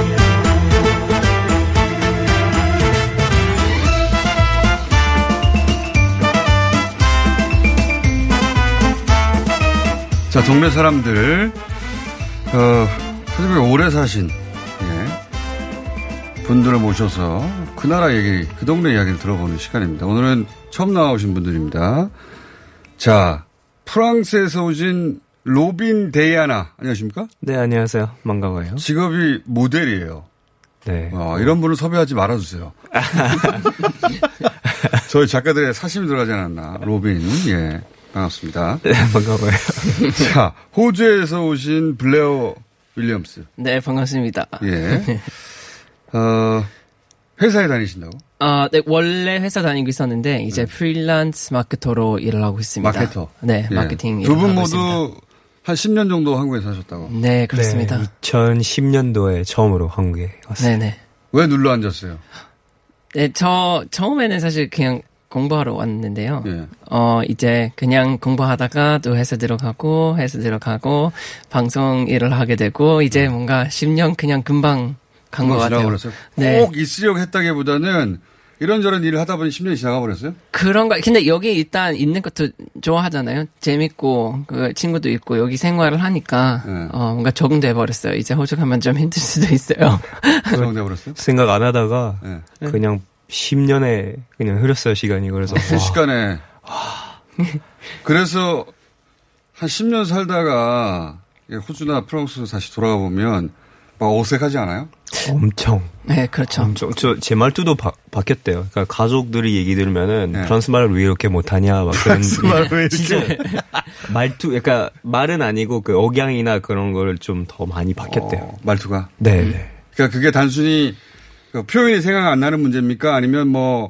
자, 동네 사람들, 어, 하지만 오래 사신, 예, 분들을 모셔서 그 나라 얘기, 그 동네 이야기를 들어보는 시간입니다. 오늘은 처음 나오신 분들입니다. 자, 프랑스에서 오신 로빈 데이아나, 안녕하십니까? 네, 안녕하세요. 반가워요. 직업이 모델이에요. 네. 어, 이런 분을 섭외하지 말아주세요. <laughs> 저희 작가들의 사심이 들어가지 않았나. 로빈, 예. 반갑습니다. 네, 반가워요. <laughs> 자, 호주에서 오신 블레어 윌리엄스. 네, 반갑습니다. 예. 어, 회사에 다니신다고? 아, 네, 원래 회사 다니고 있었는데, 이제 프리랜스 마케터로 일을 하고 있습니다. 마케터. 네, 예. 마케팅. 두분 일을 하고 모두 있습니다. 한 10년 정도 한국에 사셨다고? 네, 그렇습니다. 네, 2010년도에 처음으로 한국에 왔어요. 네네. 왜 눌러 앉았어요? 네, 저, 처음에는 사실 그냥 공부하러 왔는데요. 예. 어, 이제 그냥 공부하다가 또 회사 들어가고, 회사 들어가고, 방송 일을 하게 되고, 이제 뭔가 10년 그냥 금방 간 것 같아요. 지나가버렸어요? 네. 꼭 있으려고 했다기보다는 이런저런 일을 하다 보니 10년이 지나가 버렸어요? 그런가. 근데 여기 일단 있는 것도 좋아하잖아요. 재밌고, 그 친구도 있고, 여기 생활을 하니까, 네. 어, 뭔가 적응돼 버렸어요. 이제 호주 가면 좀 <laughs> 힘들 수도 있어요. <laughs> 적응돼 버렸어요? 생각 안 하다가 네. 그냥 10년에 그냥 흐렸어요, 시간이. 그래서. 와. 순식간에. <laughs> 그래서 한 10년 살다가 호주나 프랑스 다시 돌아가 보면 막 어색하지 않아요? 엄청. 네, 그렇죠. 엄청. 저, 제 말투도 바, 바뀌었대요. 그러니까 가족들이 얘기 들으면은 프랑스 말을 왜 이렇게 못하냐, 막 그런. 네. 프랑스 말을 왜 이렇게. 진짜 <laughs> 말투, 그러니까 말은 아니고 그 억양이나 그런 걸 좀 더 많이 바뀌었대요. 어, 말투가? 네, 네. 그러니까 그게 단순히 그 표현이 생각 안 나는 문제입니까? 아니면 뭐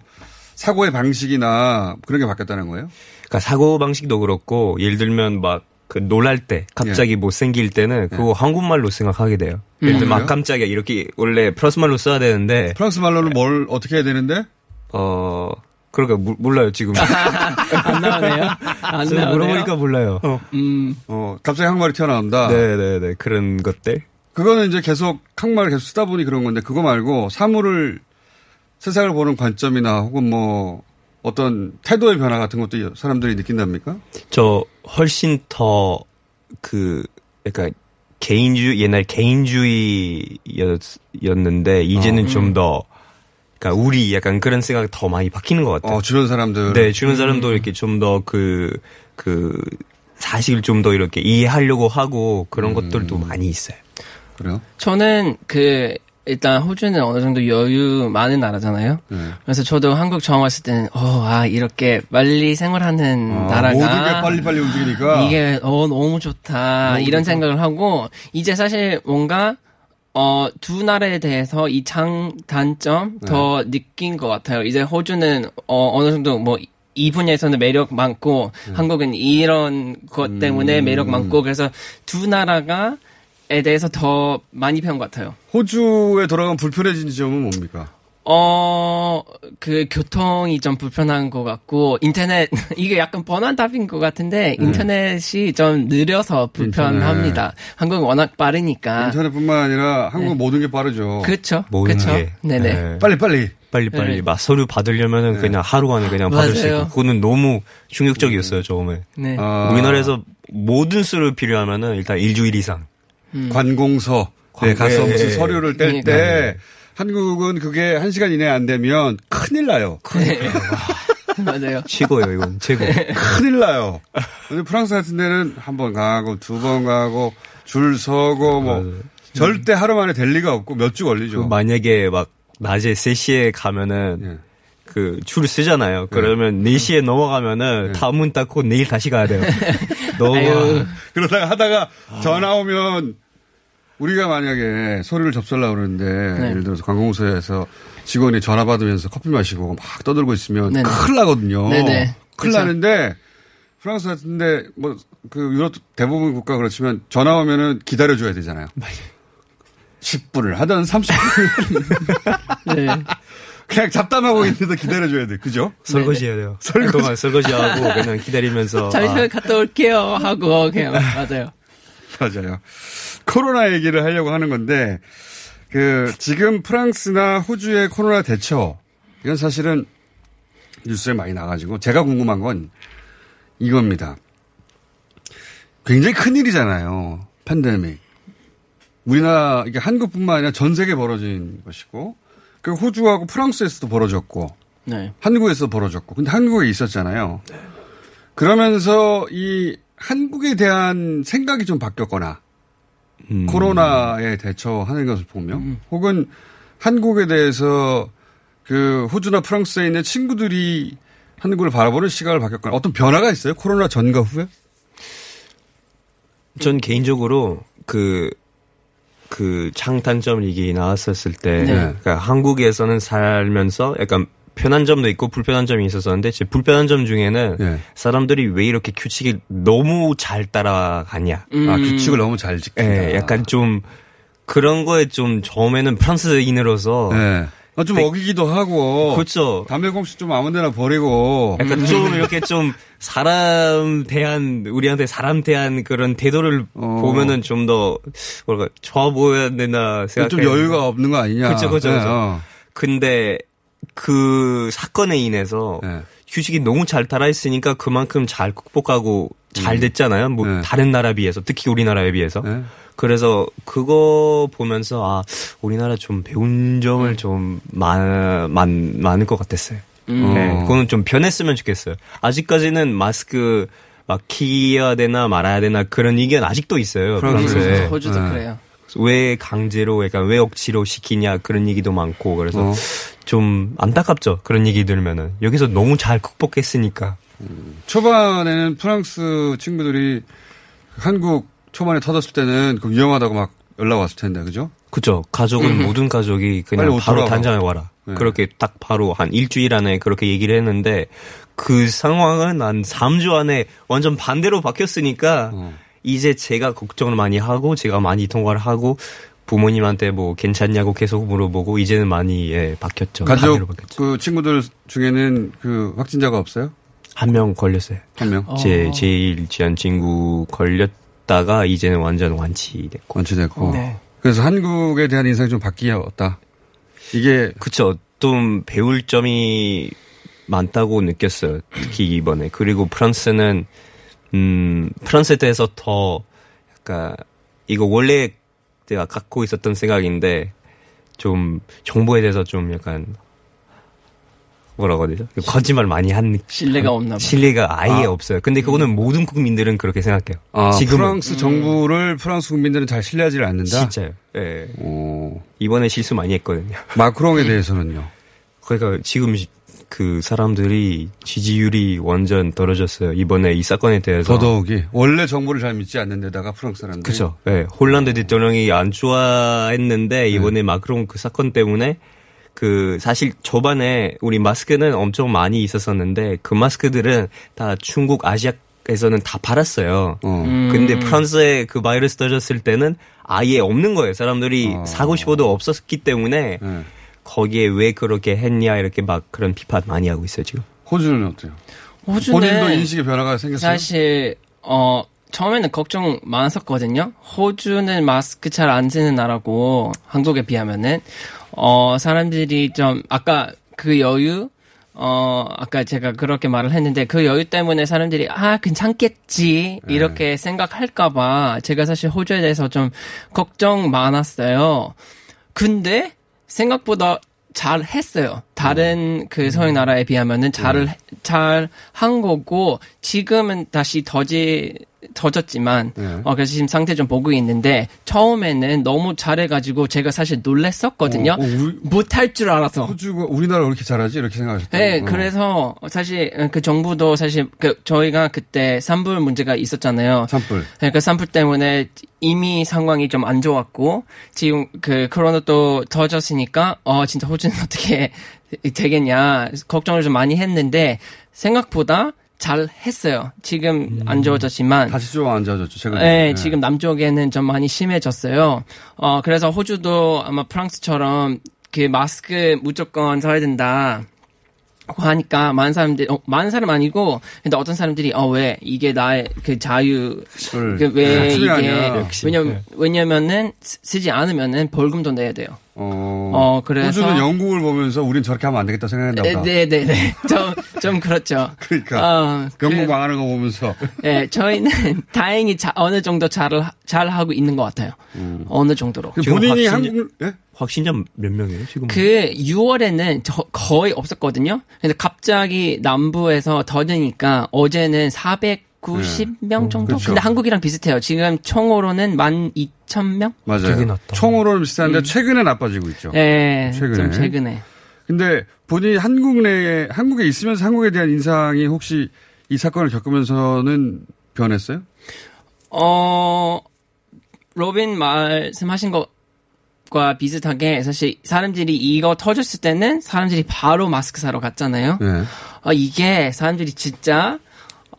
사고의 방식이나 그런 게 바뀌었다는 거예요? 그러니까 사고 방식도 그렇고 예를 들면 막 그 놀랄 때 갑자기 못생길 때는 그거 한국말로 생각하게 돼요. 예를 들면 예. 음. 막 깜짝이야 이렇게 원래 프랑스 말로 써야 되는데 프랑스 말로는 뭘 어떻게 해야 되는데? 어 그러니까 모- 몰라요 지금. <laughs> 안 나오네요. 안 나오네요. 물어보니까 몰라요. 어. 음. 어, 갑자기 한국말이 튀어나온다. 네네네 그런 것들. 그거는 이제 계속 한국말을 계속 쓰다 보니 그런 건데 그거 말고 사물을 세상을 보는 관점이나 혹은 뭐 어떤 태도의 변화 같은 것도 사람들이 느낀답니까? 저 훨씬 더그 약간 개인주의 옛날 개인주의였는데 이제는 어. 좀더 그러니까 우리 약간 그런 생각이 더 많이 바뀌는 것 같아요. 어, 주변 사람들. 네, 주변 음. 사람도 이렇게 좀 더 그 그 사실 좀 더 이렇게 이해하려고 하고 그런 것들도 많이 있어요. 그래요? 저는 그 일단 호주는 어느 정도 여유 많은 나라잖아요. 네. 그래서 저도 한국 처음 왔을 때는 어, 아 이렇게 빨리 생활하는 아, 나라가 모든 게 빨리 빨리 움직이니까. 이게 어 너무 좋다 너무 이런 좋다. 생각을 하고 이제 사실 뭔가 어 두 나라에 대해서 이 장 단점 네. 더 느낀 것 같아요. 이제 호주는 어 어느 정도 뭐 이 분야에서는 매력 많고 네. 한국은 이런 것 때문에 음. 매력 많고 그래서 두 나라가 에 대해서 더 많이 배운 것 같아요. 호주에 돌아가면 불편해진 점은 뭡니까? 어, 그 교통이 좀 불편한 것 같고, 인터넷, <laughs> 이게 약간 뻔한 답인 것 같은데, 네. 인터넷이 좀 느려서 불편합니다. 한국은 워낙 빠르니까. 인터넷뿐만 아니라 한국 모든 게 빠르죠. 그쵸. 모든 그쵸. 게. 네네. 네. 빨리 빨리. 빨리 빨리 네. 막 서류 받으려면은 그냥 하루 안에 그냥 받을 수 맞아요. 있고 그거는 너무 충격적이었어요 처음에. 네. 아. 우리나라에서 모든 서류 필요하면은 일단 일주일 이상. 음. 관공서 네, 가서 예, 무슨 예. 서류를 뗄때 네. 한국은 그게 한 시간 이내 안 되면 큰일 나요. <laughs> 맞아요. 최고예요 이건 최고. 큰일 나요. 근데 프랑스 같은 데는 한 번 가고 두 번 가고 줄 서고 뭐 절대 하루 만에 될 리가 없고 몇 주 걸리죠. 그 만약에 막 낮에 3시에 가면은 예. 그줄 쓰잖아요. 그러면 4시에 넘어가면은 다음 문 닫고 내일 다시 가야 돼요. <laughs> 너무. 그러다가 하다가 전화 오면 우리가 만약에 소리를 접수하려고 그러는데 네. 예를 들어서 관공서에서 직원이 전화 받으면서 커피 마시고 막 떠들고 있으면 네네. 큰일 나거든요. 네네. 큰일 그쵸. 나는데 프랑스 같은데 뭐 그 유럽 대부분 국가 그렇지만 전화 오면은 기다려줘야 되잖아요. 10분을 하든 30분. <laughs> 네. 그냥 잡담하고 있는데 기다려줘야 돼. 그죠? 설거지 해야 돼요. 설거지. 동안 설거지하고 그냥 기다리면서 <laughs> 잠시만 아, 갔다 올게요. 하고, 그냥, 맞아요. <laughs> 맞아요. 코로나 얘기를 하려고 하는 건데, 그, 지금 프랑스나 호주의 코로나 대처, 이건 사실은 뉴스에 많이 나가지고, 제가 궁금한 건 이겁니다. 굉장히 큰 일이잖아요. 팬데믹. 우리나라, 이게 한국뿐만 아니라 전 세계에 벌어진 것이고, 그 호주하고 프랑스에서도 벌어졌고, 네. 한국에서 벌어졌고, 근데 한국에 있었잖아요. 그러면서 이 한국에 대한 생각이 좀 바뀌었거나, 음. 코로나에 대처하는 것을 보면, 혹은 한국에 대해서 그 호주나 프랑스에 있는 친구들이 한국을 바라보는 시각을 바뀌었거나, 어떤 변화가 있어요? 코로나 전과 후에? 전 개인적으로 그, 그 장단점 얘기 나왔었을 때, 네. 그러니까 한국에서는 살면서 약간 편한 점도 있고 불편한 점이 있었었는데, 제 불편한 점 중에는 네. 사람들이 왜 이렇게 규칙을 너무 잘 따라가냐. 아, 규칙을 너무 잘 지킨다. 예, 약간 좀 그런 거에 좀 처음에는 프랑스인으로서 네. 아, 좀 어기기도 하고. 그렇죠. 담배 공식 좀 아무 데나 버리고. 약간 좀 이렇게 좀 사람 대한 우리한테 사람 대한 그런 태도를 보면은 좀 더 뭐랄까 좋아 보여야 되나 생각. 좀 여유가 없는 거 아니냐. 그렇죠, 그렇죠. 네, 그렇죠. 어. 근데 그 사건에 인해서 네. 휴식이 너무 잘 따라 있으니까 그만큼 잘 극복하고 잘 음. 됐잖아요. 뭐 네. 다른 나라 비해서 특히 우리나라에 비해서. 그래서 그거 보면서 아 우리나라 좀 배운 점을 좀 많, 많, 많을 것 같았어요. 음. 네, 어. 그거는 좀 변했으면 좋겠어요. 아직까지는 마스크 막 키야 되나 말아야 되나 그런 의견 아직도 있어요. 프랑스에. 호주도 그래요. 왜 강제로, 약간 왜 억지로 시키냐 그런 얘기도 많고 그래서 어. 좀 안타깝죠. 그런 얘기 들으면은 여기서 너무 잘 극복했으니까. 초반에는 프랑스 친구들이 한국 초반에 터졌을 때는 그 위험하다고 막 연락 왔을 텐데, 그죠? 그죠. 가족은 음. 모든 가족이 그냥 옷 바로. 단장에 와라. 네. 그렇게 딱 바로 한 일주일 안에 그렇게 얘기를 했는데 그 상황은 한 3주 안에 완전 반대로 바뀌었으니까 어. 이제 제가 걱정을 많이 하고 제가 많이 통화를 하고 부모님한테 뭐 괜찮냐고 계속 물어보고 이제는 많이 예, 바뀌었죠. 가족 그 친구들 중에는 그 확진자가 없어요? 한 명 걸렸어요. 한 명? 제 어. 제일 친한 친구 걸렸다가 이제는 완전 완치됐고. 완치됐고. 네. 그래서 한국에 대한 인상이 좀 바뀌었다. 이게 그쵸. 좀 배울 점이 많다고 느꼈어요. 특히 이번에. 그리고 프랑스는 음 프랑스에 대해서 더 약간 이거 원래 제가 갖고 있었던 생각인데 좀 정보에 대해서 좀 약간 되죠? 거짓말 많이 한 느낌. 신뢰가 없나 봐요. 신뢰가 아예 아. 없어요. 근데 그거는 모든 국민들은 그렇게 생각해요. 아, 지금은. 프랑스 정부를 프랑스 국민들은 잘 신뢰하지 않는다. 진짜요. 예. 이번에 실수 많이 했거든요. <laughs> 마크롱에 대해서는요. 그러니까 지금 그 사람들이 지지율이 완전 떨어졌어요. 이번에 이 사건에 대해서. 더더욱이 원래 정부를 잘 믿지 않는 데다가 프랑스 사람들이 그렇죠. 네, 홀란드 대통령이 안 좋아했는데 이번에 마크롱 그 사건 때문에 그 사실 초반에 우리 마스크는 엄청 많이 있었었는데 그 마스크들은 다 중국 아시아 에서는 다 팔았어요. 음. 근데 프랑스에 그 바이러스 터졌을 때는 아예 없는 거예요. 사람들이 사고 싶어도 없었기 때문에 거기에 왜 그렇게 했냐 이렇게 막 그런 비판 많이 하고 있어요 지금. 호주는 어때요? 호주는 본인도 인식의 변화가 생겼어요? 사실 어 처음에는 걱정 많았었거든요. 호주는 마스크 잘 안 쓰는 나라고 한국에 비하면은 어 사람들이 좀 아까 그 여유 어 아까 제가 그렇게 말을 했는데 그 여유 때문에 사람들이 아 괜찮겠지 이렇게 생각할까봐 제가 사실 호주에 대해서 좀 걱정 많았어요. 근데 생각보다 잘 했어요. 다른 그 서양 나라에 비하면은 잘을 잘한 거고 지금은 다시 더지 더졌지만 어 그래서 지금 상태 좀 보고 있는데 처음에는 너무 잘해가지고 제가 사실 놀랬었거든요. 어, 어, 못할 줄 알아서. 호주가 우리나라 왜 이렇게 잘하지? 이렇게 생각하셨다. 네, 어. 그래서 사실 그 정부도 사실 그 저희가 그때 산불 문제가 있었잖아요. 산불. 네, 그 산불 때문에 이미 상황이 좀 안 좋았고 지금 그 코로나 또 터졌으니까 어 진짜 호주는 <laughs> 어떻게 되겠냐 걱정을 좀 많이 했는데 생각보다 잘 했어요. 지금 안 좋아졌지만 다시 좀 안 좋아졌죠. 최근에. 네, 지금 남쪽에는 좀 많이 심해졌어요. 어, 그래서 호주도 아마 프랑스처럼 그 마스크 무조건 써야 된다. 고 하니까 많은 사람들이 어, 많은 사람 아니고 근데 어떤 사람들이 어 왜 이게 나의 그 자유 그왜 네, 이게. 왜냐 네. 왜냐면은 쓰- 쓰지 않으면은 벌금도 내야 돼요. 어, 어, 그래서- 호주는 영국을 보면서 우린 저렇게 하면 안 되겠다 생각했나 보다. 네 네 네 좀 좀 그렇죠. 그러니까 어, 영국 망하는 거 보면서 네, 저희는 <laughs> 다행히 자, 어느 정도 잘, 잘 하고 있는 것 같아요. 음. 어느 정도로. 지금 확진자, 확진자 몇 명이에요 지금? 그 6월에는 저, 거의 없었거든요. 근데 갑자기 남부에서 더드니까 어제는 490명 정도? 그렇죠. 근데 한국이랑 비슷해요. 지금 총으로는 12,000명? 맞아요. 총으로는 비슷한데 최근에 나빠지고 있죠. 음. 네, 최근에. 좀 최근에. 근데 본인이 한국 내 한국에 있으면서 한국에 대한 인상이 혹시 이 사건을 겪으면서는 변했어요? 어, 로빈 말씀하신 것과 비슷하게 사실 사람들이 이거 터졌을 때는 사람들이 바로 마스크 사러 갔잖아요. 네. 어, 이게 사람들이 진짜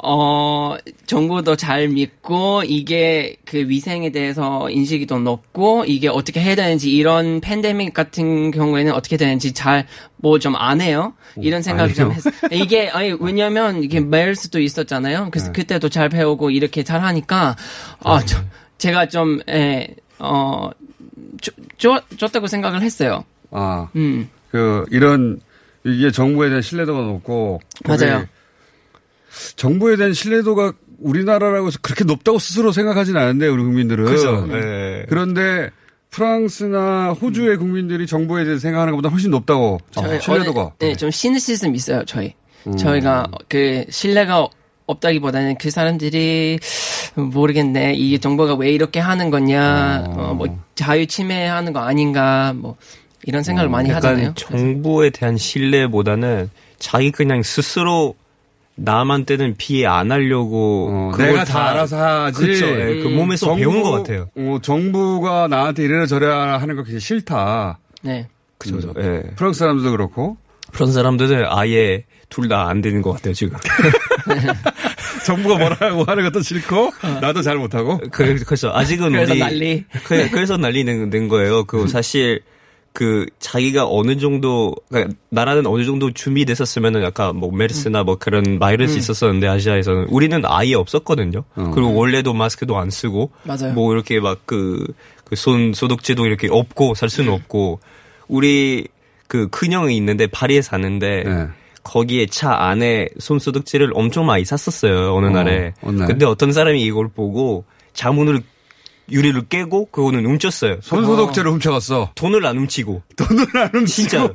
어, 정보도 잘 믿고, 이게 그 위생에 대해서 인식이 더 높고, 이게 어떻게 해야 되는지, 이런 팬데믹 같은 경우에는 어떻게 되는지 잘, 뭐 좀 안 해요? 이런 생각이 좀. 했어요. <laughs> 이게, 아니, 왜냐면, 이게 메일스도 있었잖아요. 그래서 그때도 잘 배우고, 이렇게 잘 하니까, 아, 저, 제가 좀, 에, 어, 좋, 좋, 좋다고 생각을 했어요. 아, 음. 그 이런 이게 정부에 대한 신뢰도가 높고 맞아요. 정부에 대한 신뢰도가 우리나라라고 해서 그렇게 높다고 스스로 생각하진 않은데 우리 국민들은 그죠. 네. 그런데 프랑스나 호주의 국민들이 정부에 대해서 생각하는 것보다 훨씬 높다고 저희 신뢰도가 어느- 네, 좀 시니시즘 있어요, 저희. 음. 저희가 그 신뢰가 없다기보다는 그 사람들이 모르겠네. 이 정보가 왜 이렇게 하는 거냐. 어, 뭐 자유 침해하는 거 아닌가. 뭐 이런 생각을 많이 음, 약간 하잖아요. 정부에 대한 신뢰보다는 자기 그냥 스스로 남한테는 피해 안 하려고 그걸 어, 내가 다 알아서 하지. 그렇죠. 예, 그 몸에서 정부- 배운 것 같아요. 어, 정부가 나한테 이래라 저래라 하는 거 굉장히 싫다. 네. 그죠. 예. 프랑스 사람들도 그렇고. 프랑스 사람들은 아예 둘 다 안 되는 것 같아요 지금. <laughs> 정부가 뭐라고 하는 것도 싫고 나도 잘 못하고. 그, 그래서 아직은 그래서 우리 난리. 그, 그래서 난리 낸, 낸 거예요. 그 사실 그 자기가 어느 정도 그러니까 나라는 어느 정도 준비됐었으면은 약간 뭐 메르스나 뭐 그런 바이러스 음. 있었었는데 아시아에서는 우리는 아예 없었거든요. 그리고 원래도 마스크도 안 쓰고 맞아요. 뭐 이렇게 막 그 그 손 소독제도 이렇게 없고 살 수는 없고 우리 그 큰형이 있는데 파리에 사는데 네. 거기에 차 안에 손 소독제를 엄청 많이 샀었어요 어느 어, 날에. 어느 날. 근데 어떤 사람이 이걸 보고 창문을 유리를 깨고 그거는 훔쳤어요. 손소독제를 훔쳐갔어. 돈을 안 훔치고. 돈을 안 훔치고. 진짜.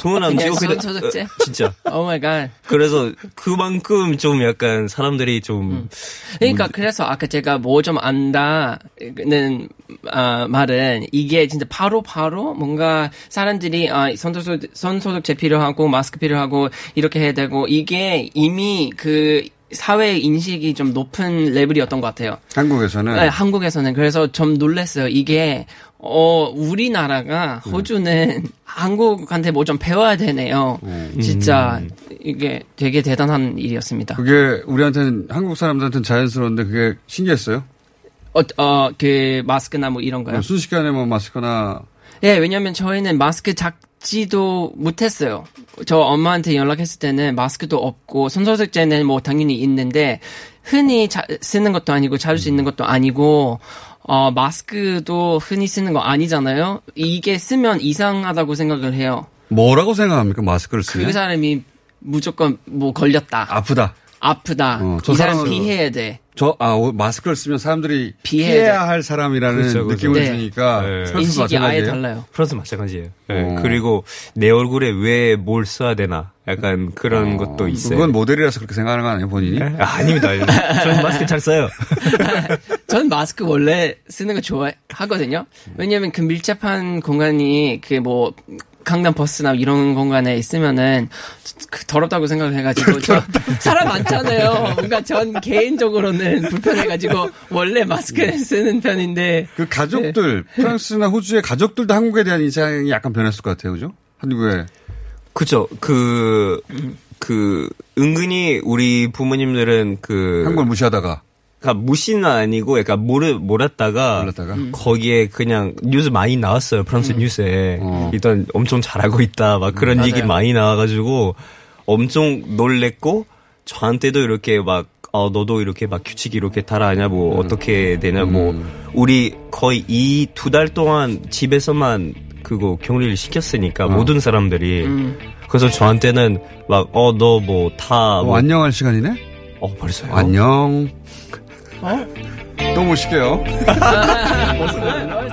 돈은 안 그냥 손소독제? 어, <laughs> 진짜. Oh my God. 그래서 그만큼 좀 약간 사람들이 좀 그러니까 그래서 아까 제가 뭐 좀 안다는 아, 말은 이게 진짜 바로 바로 뭔가 사람들이 아, 손소독 손소독제 필요하고 마스크 필요하고 이렇게 해야 되고 이게 이미 그 사회 인식이 좀 높은 레벨이었던 것 같아요. 한국에서는 네, 한국에서는 그래서 좀 놀랐어요. 이게 어 우리나라가 호주는 <laughs> 한국한테 뭐 좀 배워야 되네요. 진짜 이게 되게 대단한 일이었습니다. 그게 우리한테는 한국 사람들한테는 자연스러운데 그게 신기했어요. 어, 어, 그, 마스크나 뭐 이런 거요? 어, 순식간에 뭐 마스크나 예, 왜냐면 저희는 마스크 작 지도 못했어요. 저 엄마한테 연락했을 때는 마스크도 없고, 손소독제는 뭐 당연히 있는데, 흔히 자, 쓰는 것도 아니고, 자주 쓰는 것도 아니고, 어, 마스크도 흔히 쓰는 거 아니잖아요? 이게 쓰면 이상하다고 생각을 해요. 뭐라고 생각합니까? 마스크를 쓰면 그 사람이 무조건 뭐 걸렸다. 아프다. 아프다. 어, 저이 사람 피해야 돼. 저, 아, 오, 마스크를 쓰면 사람들이 피해야 피해야, 돼. 할 사람이라는 그렇죠, 그렇죠. 느낌을 네. 주니까 프랑스도 인식이 아예 마찬가지예요? 달라요. 프랑스 마찬가지예요. 네, 어. 그리고 내 얼굴에 왜 뭘 써야 되나 약간 그런 것도 있어요. 그건 모델이라서 그렇게 생각하는 거 아니에요, 본인이? 아, 아닙니다. 저는 마스크 잘 써요. <laughs> 전 마스크 원래 쓰는 거 좋아하거든요. 왜냐면 그 밀접한 공간이 그뭐 강남 버스나 이런 공간에 있으면은 그 더럽다고 생각을 해가지고 저 사람 많잖아요. <laughs> 뭔가 전 개인적으로는 불편해가지고 원래 마스크를 쓰는 편인데 그 가족들, 프랑스나 호주의 가족들도 한국에 대한 인상이 약간 변했을 것 같아요, 그죠? 한국에. 그죠. 그, 그, 은근히 우리 부모님들은 그. 한국을 무시하다가. 그러니까 무시는 아니고, 약간 모르, 몰랐다가. 거기에 그냥 뉴스 많이 나왔어요. 프랑스 뉴스에. 일단 엄청 잘하고 있다. 막 그런 맞아요. 얘기 많이 나와가지고 엄청 놀랬고, 저한테도 이렇게 막, 어, 너도 이렇게 막 규칙 이렇게 따라하냐, 뭐, 어떻게 되냐, 뭐, 우리 거의 이 두 달 동안 집에서만 그거 격리를 시켰으니까, 모든 사람들이. 음. 그래서 저한테는 막, 어, 너 뭐, 다. 어, 안녕할 시간이네? 어, 벌써요? 안녕. 어? 또 모실게요. <laughs>